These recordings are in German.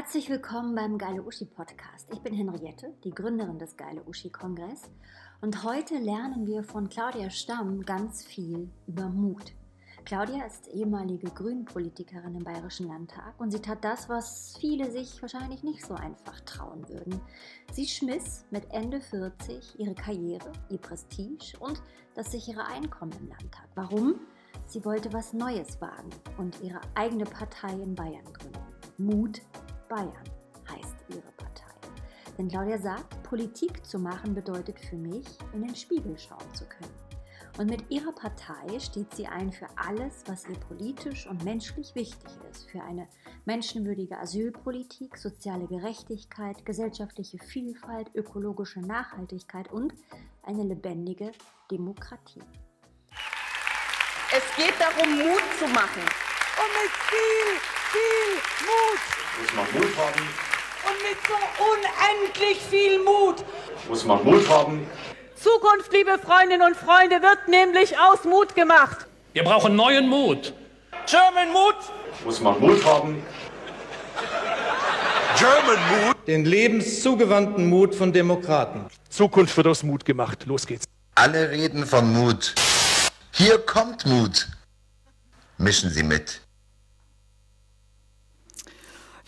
Herzlich willkommen beim Geile Uschi Podcast. Ich bin Henriette, die Gründerin des Geile Uschi Kongress und heute lernen wir von Claudia Stamm ganz viel über Mut. Claudia ist ehemalige Grünpolitikerin im Bayerischen Landtag und sie tat das, was viele sich wahrscheinlich nicht so einfach trauen würden. Sie schmiss mit Ende 40 ihre Karriere, ihr Prestige und das sichere Einkommen im Landtag. Warum? Sie wollte was Neues wagen und ihre eigene Partei in Bayern gründen. Mut Bayern heißt ihre Partei. Denn Claudia sagt, Politik zu machen bedeutet für mich, in den Spiegel schauen zu können. Und mit ihrer Partei steht sie ein für alles, was ihr politisch und menschlich wichtig ist. Für eine menschenwürdige Asylpolitik, soziale Gerechtigkeit, gesellschaftliche Vielfalt, ökologische Nachhaltigkeit und eine lebendige Demokratie. Es geht darum, Mut zu machen. Und mit viel, viel Mut. Muss man Mut haben. Und mit so unendlich viel Mut. Muss man Mut haben. Zukunft, liebe Freundinnen und Freunde, wird nämlich aus Mut gemacht. Wir brauchen neuen Mut. German Mut. Muss man Mut haben. German Mut. Den lebenszugewandten Mut von Demokraten. Zukunft wird aus Mut gemacht. Los geht's. Alle reden von Mut. Hier kommt Mut. Mischen Sie mit.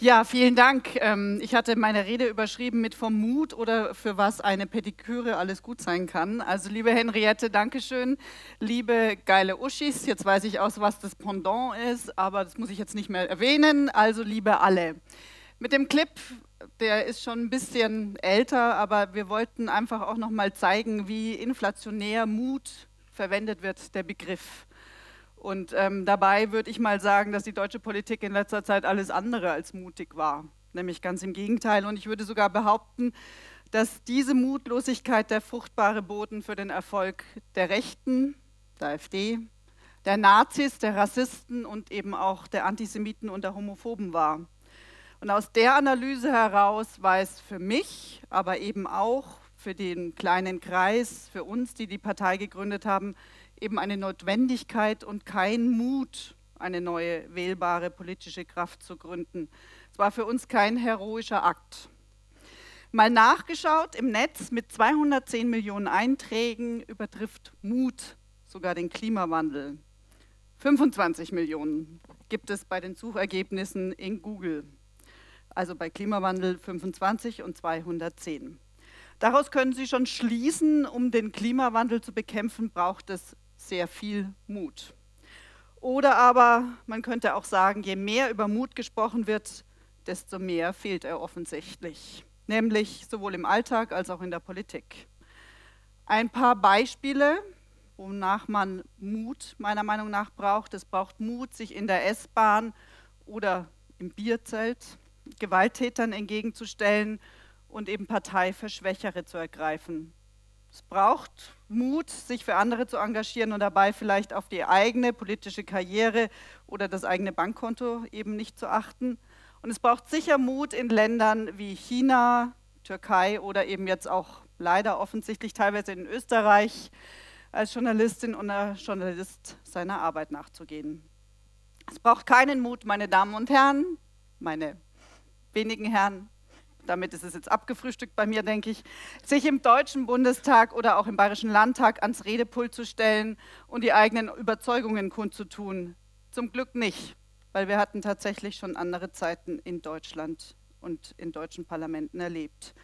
Ja, vielen Dank. Ähm, ich hatte meine Rede überschrieben mit vom Mut oder für was eine Pediküre alles gut sein kann. Also liebe Henriette, Dankeschön. Liebe geile Uschis, jetzt weiß ich aus, was das Pendant ist, aber das muss ich jetzt nicht mehr erwähnen. Also liebe alle. Mit dem Clip, der ist schon ein bisschen älter, aber wir wollten einfach auch noch mal zeigen, wie inflationär Mut verwendet wird, der Begriff. Und ähm, dabei würde ich mal sagen, dass die deutsche Politik in letzter Zeit alles andere als mutig war. Nämlich ganz im Gegenteil. Und ich würde sogar behaupten, dass diese Mutlosigkeit der fruchtbare Boden für den Erfolg der Rechten, der AfD, der Nazis, der Rassisten und eben auch der Antisemiten und der Homophoben war. Und aus der Analyse heraus war es für mich, aber eben auch für den kleinen Kreis, für uns, die die Partei gegründet haben, eben eine Notwendigkeit und kein Mut, eine neue wählbare politische Kraft zu gründen. Es war für uns kein heroischer Akt. Mal nachgeschaut im Netz mit 210 Millionen Einträgen übertrifft Mut sogar den Klimawandel. 25 Millionen gibt es bei den Suchergebnissen in Google. Also bei Klimawandel 25 und 210. Daraus können Sie schon schließen, um den Klimawandel zu bekämpfen, braucht es sehr viel Mut. Oder aber man könnte auch sagen, je mehr über Mut gesprochen wird, desto mehr fehlt er offensichtlich, nämlich sowohl im Alltag als auch in der Politik. Ein paar Beispiele, wonach man Mut meiner Meinung nach braucht. Es braucht Mut, sich in der S-Bahn oder im Bierzelt Gewalttätern entgegenzustellen und eben Partei für Schwächere zu ergreifen. Es braucht Mut, sich für andere zu engagieren und dabei vielleicht auf die eigene politische Karriere oder das eigene Bankkonto eben nicht zu achten. Und es braucht sicher Mut in Ländern wie China, Türkei oder eben jetzt auch leider offensichtlich teilweise in Österreich als Journalistin und Journalist seiner Arbeit nachzugehen. Es braucht keinen Mut, meine Damen und Herren, meine wenigen Herren, damit ist es jetzt abgefrühstückt bei mir, denke ich, sich im Deutschen Bundestag oder auch im Bayerischen Landtag ans Redepult zu stellen und die eigenen Überzeugungen kundzutun. Zum Glück nicht, weil wir hatten tatsächlich schon andere Zeiten in Deutschland und in deutschen Parlamenten erlebt.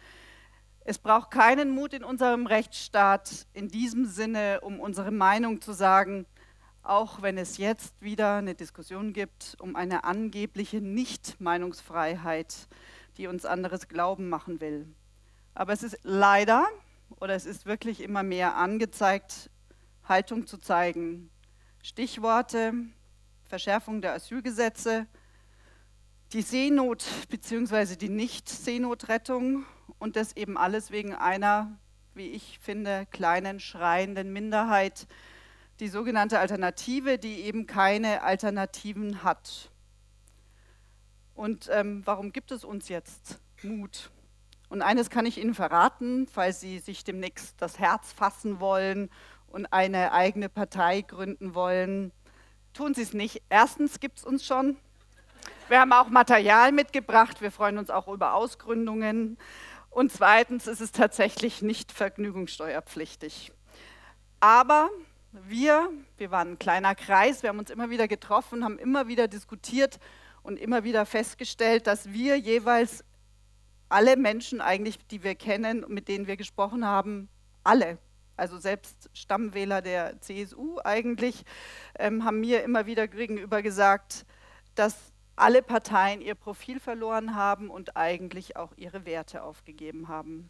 Es braucht keinen Mut in unserem Rechtsstaat in diesem Sinne, um unsere Meinung zu sagen, auch wenn es jetzt wieder eine Diskussion gibt um eine angebliche Nicht-Meinungsfreiheit die uns anderes glauben machen will. Aber es ist leider oder es ist wirklich immer mehr angezeigt, Haltung zu zeigen. Stichworte, Verschärfung der Asylgesetze, die Seenot bzw. die Nicht-Seenotrettung und das eben alles wegen einer, wie ich finde, kleinen, schreienden Minderheit, die sogenannte Alternative, die eben keine Alternativen hat. Und ähm, warum gibt es uns jetzt Mut? Und eines kann ich Ihnen verraten, falls Sie sich demnächst das Herz fassen wollen und eine eigene Partei gründen wollen. Tun Sie es nicht. Erstens gibt es uns schon. Wir haben auch Material mitgebracht. Wir freuen uns auch über Ausgründungen. Und zweitens ist es tatsächlich nicht vergnügungssteuerpflichtig. Aber wir, wir waren ein kleiner Kreis, wir haben uns immer wieder getroffen, haben immer wieder diskutiert und immer wieder festgestellt, dass wir jeweils alle Menschen eigentlich, die wir kennen und mit denen wir gesprochen haben, alle, also selbst Stammwähler der CSU eigentlich, ähm, haben mir immer wieder gegenüber gesagt, dass alle Parteien ihr Profil verloren haben und eigentlich auch ihre Werte aufgegeben haben.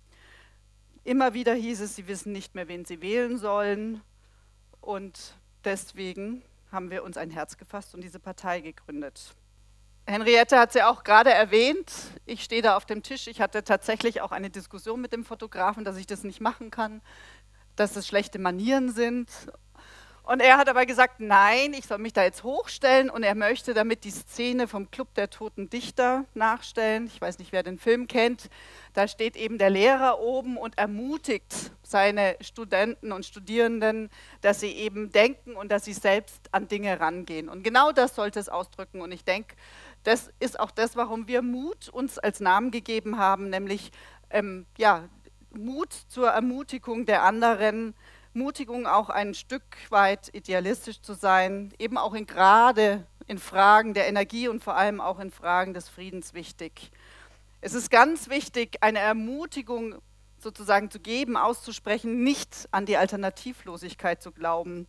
Immer wieder hieß es, sie wissen nicht mehr, wen sie wählen sollen. Und deswegen haben wir uns ein Herz gefasst und diese Partei gegründet. Henriette hat sie auch gerade erwähnt. Ich stehe da auf dem Tisch. Ich hatte tatsächlich auch eine Diskussion mit dem Fotografen, dass ich das nicht machen kann, dass es schlechte Manieren sind und er hat aber gesagt, nein, ich soll mich da jetzt hochstellen und er möchte damit die Szene vom Club der toten Dichter nachstellen. Ich weiß nicht, wer den Film kennt. Da steht eben der Lehrer oben und ermutigt seine Studenten und Studierenden, dass sie eben denken und dass sie selbst an Dinge rangehen. Und genau das sollte es ausdrücken. Und ich denke, das ist auch das, warum wir Mut uns als Namen gegeben haben, nämlich ähm, ja, Mut zur Ermutigung der anderen, Mutigung, auch ein Stück weit idealistisch zu sein, eben auch in, gerade in Fragen der Energie und vor allem auch in Fragen des Friedens wichtig. Es ist ganz wichtig, eine Ermutigung sozusagen zu geben, auszusprechen, nicht an die Alternativlosigkeit zu glauben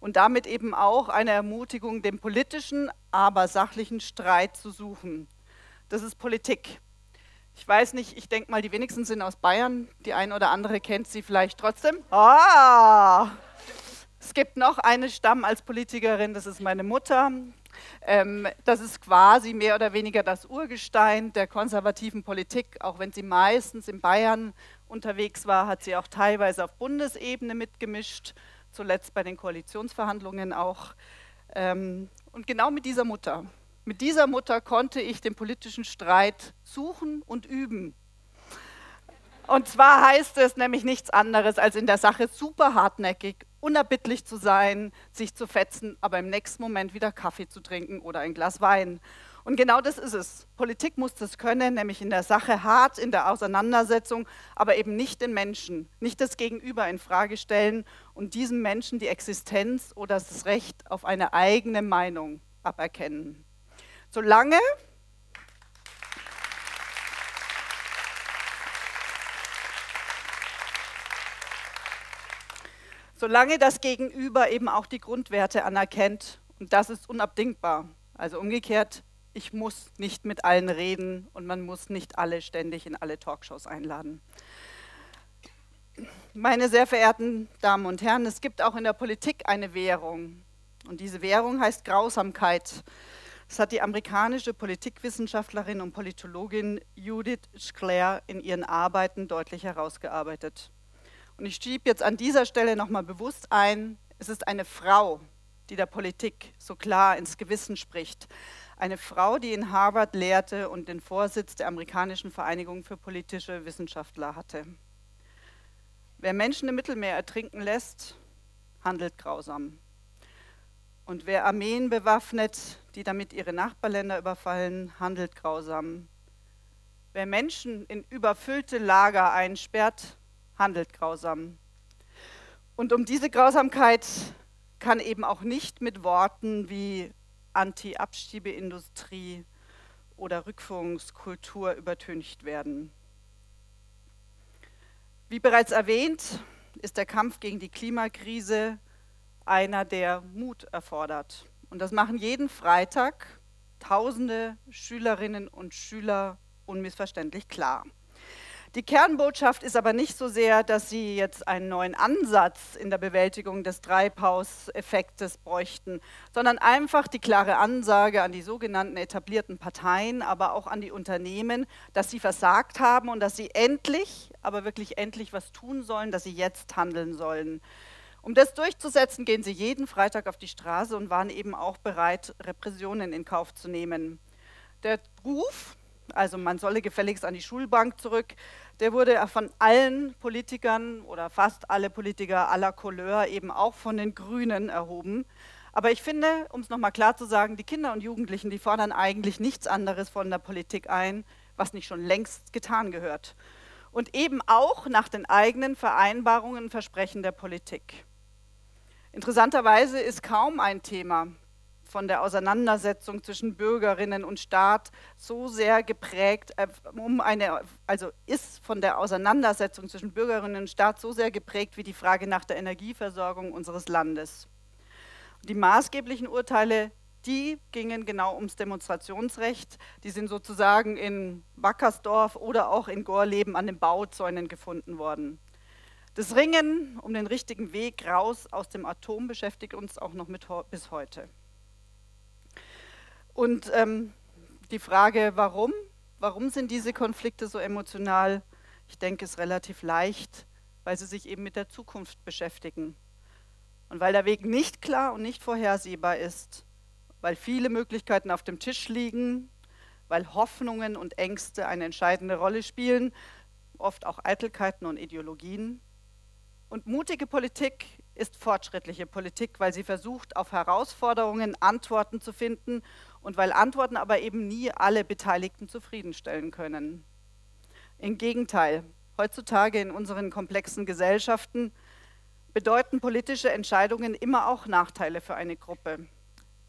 und damit eben auch eine Ermutigung, den politischen, aber sachlichen Streit zu suchen. Das ist Politik. Ich weiß nicht, ich denke mal, die wenigsten sind aus Bayern. Die eine oder andere kennt sie vielleicht trotzdem. Ah! Es gibt noch einen Stamm als Politikerin, das ist meine Mutter. Ähm, das ist quasi mehr oder weniger das Urgestein der konservativen Politik. Auch wenn sie meistens in Bayern unterwegs war, hat sie auch teilweise auf Bundesebene mitgemischt, zuletzt bei den Koalitionsverhandlungen auch. Ähm, und genau mit dieser Mutter mit dieser Mutter konnte ich den politischen Streit suchen und üben. Und zwar heißt es nämlich nichts anderes, als in der Sache super hartnäckig, unerbittlich zu sein, sich zu fetzen, aber im nächsten Moment wieder Kaffee zu trinken oder ein Glas Wein. Und genau das ist es. Politik muss das können, nämlich in der Sache hart, in der Auseinandersetzung, aber eben nicht den Menschen, nicht das Gegenüber in Frage stellen und diesem Menschen die Existenz oder das Recht auf eine eigene Meinung aberkennen. Solange solange das Gegenüber eben auch die Grundwerte anerkennt, und das ist unabdingbar. Also umgekehrt, ich muss nicht mit allen reden und man muss nicht alle ständig in alle Talkshows einladen. Meine sehr verehrten Damen und Herren, es gibt auch in der Politik eine Währung. Und diese Währung heißt Grausamkeit. Das hat die amerikanische Politikwissenschaftlerin und Politologin Judith Schkler in ihren Arbeiten deutlich herausgearbeitet. Und ich schiebe jetzt an dieser Stelle nochmal bewusst ein, es ist eine Frau, die der Politik so klar ins Gewissen spricht. Eine Frau, die in Harvard lehrte und den Vorsitz der amerikanischen Vereinigung für politische Wissenschaftler hatte. Wer Menschen im Mittelmeer ertrinken lässt, handelt grausam. Und wer Armeen bewaffnet, die damit ihre Nachbarländer überfallen, handelt grausam. Wer Menschen in überfüllte Lager einsperrt, handelt grausam. Und um diese Grausamkeit kann eben auch nicht mit Worten wie Anti-Abschiebeindustrie oder Rückführungskultur übertüncht werden. Wie bereits erwähnt, ist der Kampf gegen die Klimakrise einer, der Mut erfordert. Und das machen jeden Freitag tausende Schülerinnen und Schüler unmissverständlich klar. Die Kernbotschaft ist aber nicht so sehr, dass sie jetzt einen neuen Ansatz in der Bewältigung des Treibhauseffektes bräuchten, sondern einfach die klare Ansage an die sogenannten etablierten Parteien, aber auch an die Unternehmen, dass sie versagt haben und dass sie endlich, aber wirklich endlich was tun sollen, dass sie jetzt handeln sollen. Um das durchzusetzen, gehen sie jeden Freitag auf die Straße und waren eben auch bereit, Repressionen in Kauf zu nehmen. Der Ruf, also man solle gefälligst an die Schulbank zurück, der wurde von allen Politikern oder fast alle Politiker aller Couleur, eben auch von den Grünen erhoben. Aber ich finde, um es nochmal klar zu sagen, die Kinder und Jugendlichen, die fordern eigentlich nichts anderes von der Politik ein, was nicht schon längst getan gehört. Und eben auch nach den eigenen Vereinbarungen und Versprechen der Politik. Interessanterweise ist kaum ein Thema von der Auseinandersetzung zwischen Bürgerinnen und Staat so sehr geprägt, äh, um eine, also ist von der Auseinandersetzung zwischen Bürgerinnen und Staat so sehr geprägt wie die Frage nach der Energieversorgung unseres Landes. Die maßgeblichen Urteile, die gingen genau ums Demonstrationsrecht. Die sind sozusagen in Wackersdorf oder auch in Gorleben an den Bauzäunen gefunden worden. Das Ringen um den richtigen Weg raus aus dem Atom beschäftigt uns auch noch mit, bis heute. Und ähm, die Frage, warum? Warum sind diese Konflikte so emotional? Ich denke, es ist relativ leicht, weil sie sich eben mit der Zukunft beschäftigen. Und weil der Weg nicht klar und nicht vorhersehbar ist, weil viele Möglichkeiten auf dem Tisch liegen, weil Hoffnungen und Ängste eine entscheidende Rolle spielen, oft auch Eitelkeiten und Ideologien. Und mutige Politik ist fortschrittliche Politik, weil sie versucht, auf Herausforderungen Antworten zu finden und weil Antworten aber eben nie alle Beteiligten zufriedenstellen können. Im Gegenteil, heutzutage in unseren komplexen Gesellschaften bedeuten politische Entscheidungen immer auch Nachteile für eine Gruppe,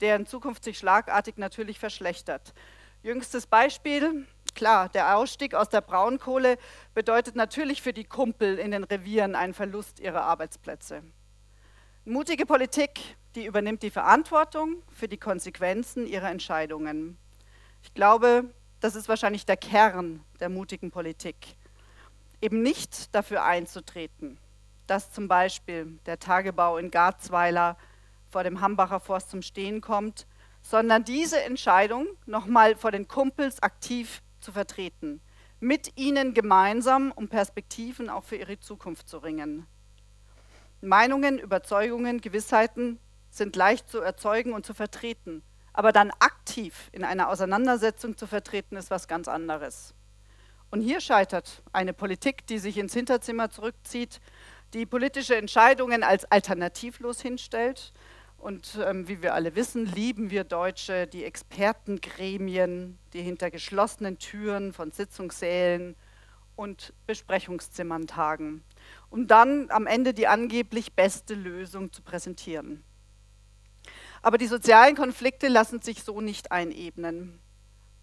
deren Zukunft sich schlagartig natürlich verschlechtert. Jüngstes Beispiel, klar, der Ausstieg aus der Braunkohle bedeutet natürlich für die Kumpel in den Revieren einen Verlust ihrer Arbeitsplätze. Mutige Politik, die übernimmt die Verantwortung für die Konsequenzen ihrer Entscheidungen. Ich glaube, das ist wahrscheinlich der Kern der mutigen Politik. Eben nicht dafür einzutreten, dass zum Beispiel der Tagebau in Garzweiler vor dem Hambacher Forst zum Stehen kommt, sondern diese Entscheidung nochmal vor den Kumpels aktiv zu vertreten, mit ihnen gemeinsam um Perspektiven auch für ihre Zukunft zu ringen. Meinungen, Überzeugungen, Gewissheiten sind leicht zu erzeugen und zu vertreten, aber dann aktiv in einer Auseinandersetzung zu vertreten, ist was ganz anderes. Und hier scheitert eine Politik, die sich ins Hinterzimmer zurückzieht die politische Entscheidungen als alternativlos hinstellt. Und ähm, wie wir alle wissen, lieben wir Deutsche die Expertengremien, die hinter geschlossenen Türen von Sitzungssälen und Besprechungszimmern tagen, um dann am Ende die angeblich beste Lösung zu präsentieren. Aber die sozialen Konflikte lassen sich so nicht einebnen.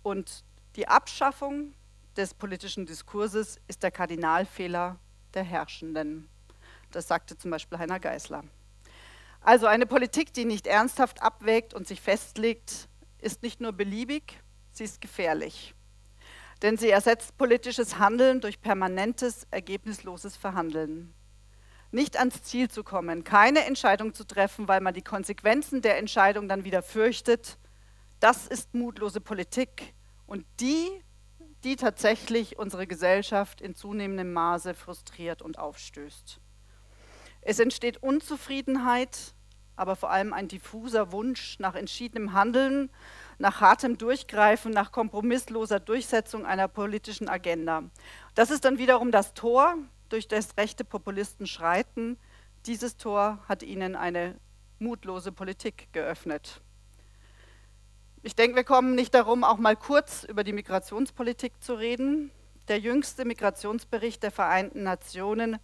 Und die Abschaffung des politischen Diskurses ist der Kardinalfehler der Herrschenden. Das sagte zum Beispiel Heiner Geißler. Also eine Politik, die nicht ernsthaft abwägt und sich festlegt, ist nicht nur beliebig, sie ist gefährlich. Denn sie ersetzt politisches Handeln durch permanentes, ergebnisloses Verhandeln. Nicht ans Ziel zu kommen, keine Entscheidung zu treffen, weil man die Konsequenzen der Entscheidung dann wieder fürchtet, das ist mutlose Politik und die, die tatsächlich unsere Gesellschaft in zunehmendem Maße frustriert und aufstößt. Es entsteht Unzufriedenheit, aber vor allem ein diffuser Wunsch nach entschiedenem Handeln, nach hartem Durchgreifen, nach kompromissloser Durchsetzung einer politischen Agenda. Das ist dann wiederum das Tor, durch das rechte Populisten schreiten. Dieses Tor hat ihnen eine mutlose Politik geöffnet. Ich denke, wir kommen nicht darum, auch mal kurz über die Migrationspolitik zu reden. Der jüngste Migrationsbericht der Vereinten Nationen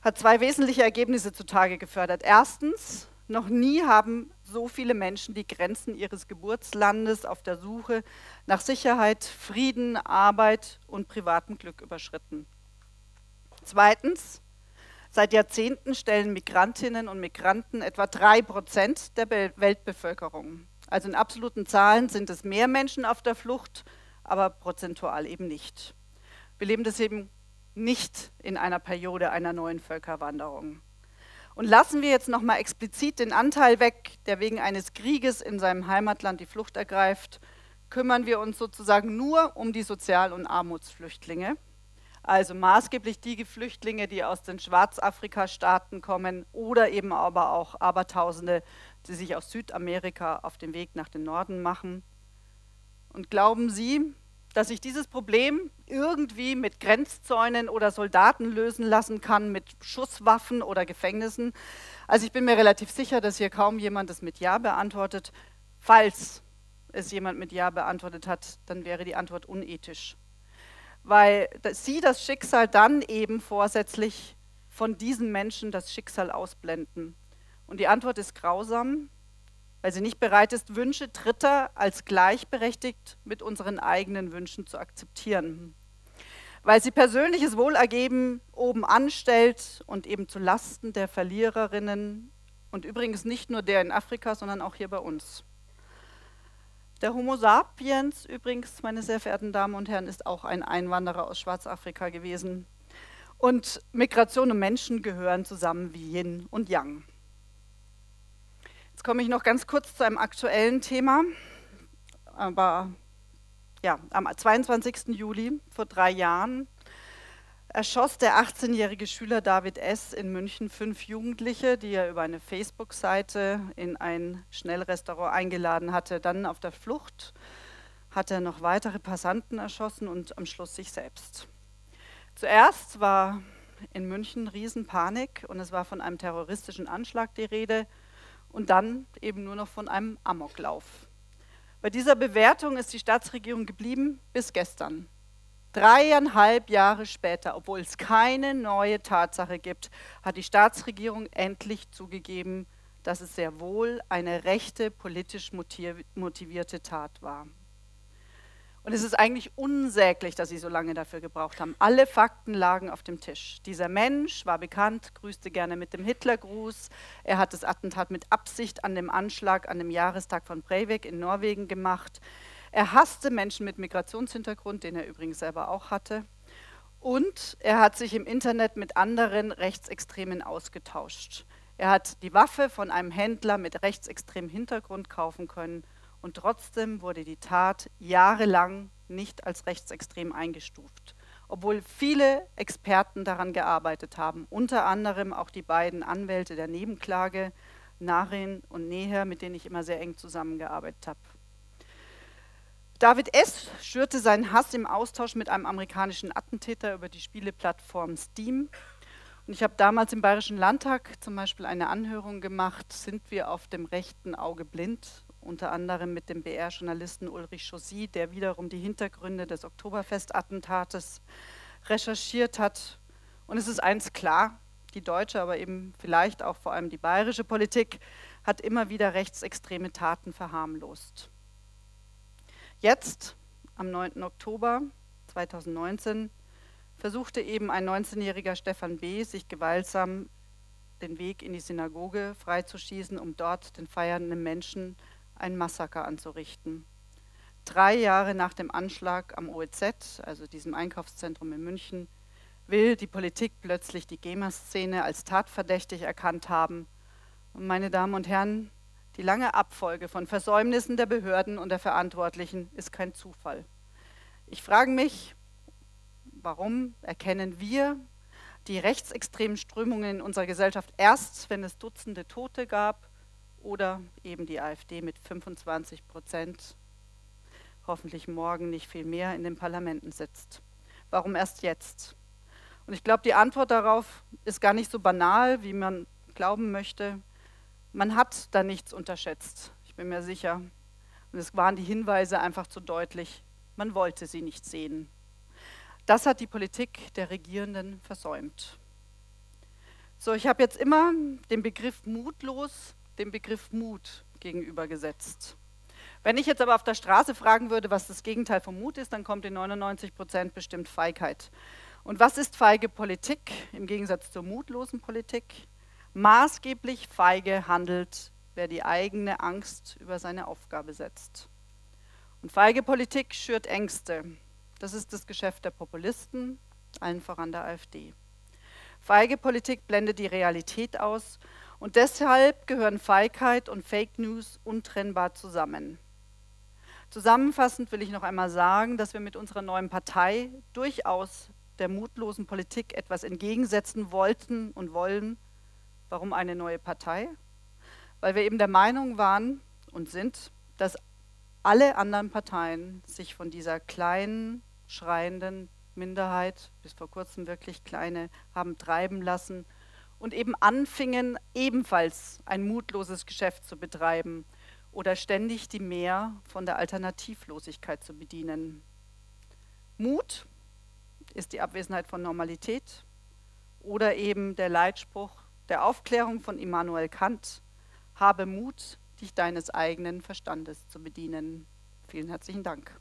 hat zwei wesentliche Ergebnisse zutage gefördert. Erstens, noch nie haben so viele Menschen die Grenzen ihres Geburtslandes auf der Suche nach Sicherheit, Frieden, Arbeit und privatem Glück überschritten. Zweitens, seit Jahrzehnten stellen Migrantinnen und Migranten etwa drei Prozent der Weltbevölkerung. Also in absoluten Zahlen sind es mehr Menschen auf der Flucht, aber prozentual eben nicht. Wir leben das eben nicht in einer Periode einer neuen Völkerwanderung. Und lassen wir jetzt nochmal explizit den Anteil weg, der wegen eines Krieges in seinem Heimatland die Flucht ergreift, kümmern wir uns sozusagen nur um die Sozial- und Armutsflüchtlinge, also maßgeblich die Flüchtlinge, die aus den Schwarzafrika-Staaten kommen oder eben aber auch Abertausende, die sich aus Südamerika auf den Weg nach den Norden machen. Und glauben Sie, dass sich dieses Problem irgendwie mit Grenzzäunen oder Soldaten lösen lassen kann, mit Schusswaffen oder Gefängnissen. Also ich bin mir relativ sicher, dass hier kaum jemand das mit Ja beantwortet. Falls es jemand mit Ja beantwortet hat, dann wäre die Antwort unethisch. Weil sie das Schicksal dann eben vorsätzlich von diesen Menschen das Schicksal ausblenden. Und die Antwort ist grausam, weil sie nicht bereit ist, Wünsche Dritter als gleichberechtigt mit unseren eigenen Wünschen zu akzeptieren. Weil sie persönliches Wohlergeben oben anstellt und eben zu Lasten der Verliererinnen und übrigens nicht nur der in Afrika, sondern auch hier bei uns. Der Homo sapiens übrigens, meine sehr verehrten Damen und Herren, ist auch ein Einwanderer aus Schwarzafrika gewesen. Und Migration und Menschen gehören zusammen wie Yin und Yang. Jetzt komme ich noch ganz kurz zu einem aktuellen Thema. Aber ja, am 22. Juli vor drei Jahren erschoss der 18-jährige Schüler David S. in München fünf Jugendliche, die er über eine Facebook-Seite in ein Schnellrestaurant eingeladen hatte. Dann auf der Flucht hat er noch weitere Passanten erschossen und am Schluss sich selbst. Zuerst war in München Riesenpanik und es war von einem terroristischen Anschlag die Rede und dann eben nur noch von einem Amoklauf. Bei dieser Bewertung ist die Staatsregierung geblieben bis gestern. Dreieinhalb Jahre später, obwohl es keine neue Tatsache gibt, hat die Staatsregierung endlich zugegeben, dass es sehr wohl eine rechte, politisch motivierte Tat war. Und es ist eigentlich unsäglich, dass sie so lange dafür gebraucht haben. Alle Fakten lagen auf dem Tisch. Dieser Mensch war bekannt, grüßte gerne mit dem Hitlergruß. Er hat das Attentat mit Absicht an dem Anschlag an dem Jahrestag von Breivik in Norwegen gemacht. Er hasste Menschen mit Migrationshintergrund, den er übrigens selber auch hatte. Und er hat sich im Internet mit anderen Rechtsextremen ausgetauscht. Er hat die Waffe von einem Händler mit rechtsextremem Hintergrund kaufen können und trotzdem wurde die Tat jahrelang nicht als rechtsextrem eingestuft, obwohl viele Experten daran gearbeitet haben, unter anderem auch die beiden Anwälte der Nebenklage, Narin und Neher, mit denen ich immer sehr eng zusammengearbeitet habe. David S. schürte seinen Hass im Austausch mit einem amerikanischen Attentäter über die Spieleplattform Steam. Und ich habe damals im Bayerischen Landtag zum Beispiel eine Anhörung gemacht, sind wir auf dem rechten Auge blind? Unter anderem mit dem BR-Journalisten Ulrich Chaussy, der wiederum die Hintergründe des Oktoberfestattentates recherchiert hat. Und es ist eins klar, die deutsche, aber eben vielleicht auch vor allem die bayerische Politik hat immer wieder rechtsextreme Taten verharmlost. Jetzt, am 9. Oktober 2019, versuchte eben ein 19-jähriger Stefan B., sich gewaltsam den Weg in die Synagoge freizuschießen, um dort den feiernden Menschen ein Massaker anzurichten. Drei Jahre nach dem Anschlag am OEZ, also diesem Einkaufszentrum in München, will die Politik plötzlich die GEMA-Szene als tatverdächtig erkannt haben. Und meine Damen und Herren, die lange Abfolge von Versäumnissen der Behörden und der Verantwortlichen ist kein Zufall. Ich frage mich, warum erkennen wir die rechtsextremen Strömungen in unserer Gesellschaft erst, wenn es Dutzende Tote gab oder eben die AfD mit 25 Prozent, hoffentlich morgen nicht viel mehr, in den Parlamenten sitzt. Warum erst jetzt? Und ich glaube, die Antwort darauf ist gar nicht so banal, wie man glauben möchte. Man hat da nichts unterschätzt, ich bin mir sicher. Und es waren die Hinweise einfach zu deutlich. Man wollte sie nicht sehen. Das hat die Politik der Regierenden versäumt. So, ich habe jetzt immer den Begriff mutlos dem Begriff Mut gegenübergesetzt. Wenn ich jetzt aber auf der Straße fragen würde, was das Gegenteil von Mut ist, dann kommt in 99 Prozent bestimmt Feigheit. Und was ist feige Politik im Gegensatz zur mutlosen Politik? Maßgeblich feige handelt, wer die eigene Angst über seine Aufgabe setzt. Und feige Politik schürt Ängste. Das ist das Geschäft der Populisten, allen voran der AfD. Feige Politik blendet die Realität aus und deshalb gehören Feigheit und Fake News untrennbar zusammen. Zusammenfassend will ich noch einmal sagen, dass wir mit unserer neuen Partei durchaus der mutlosen Politik etwas entgegensetzen wollten und wollen. Warum eine neue Partei? Weil wir eben der Meinung waren und sind, dass alle anderen Parteien sich von dieser kleinen, schreienden Minderheit, bis vor kurzem wirklich kleine, haben treiben lassen und eben anfingen, ebenfalls ein mutloses Geschäft zu betreiben oder ständig die Mehr von der Alternativlosigkeit zu bedienen. Mut ist die Abwesenheit von Normalität oder eben der Leitspruch der Aufklärung von Immanuel Kant, habe Mut, dich deines eigenen Verstandes zu bedienen. Vielen herzlichen Dank.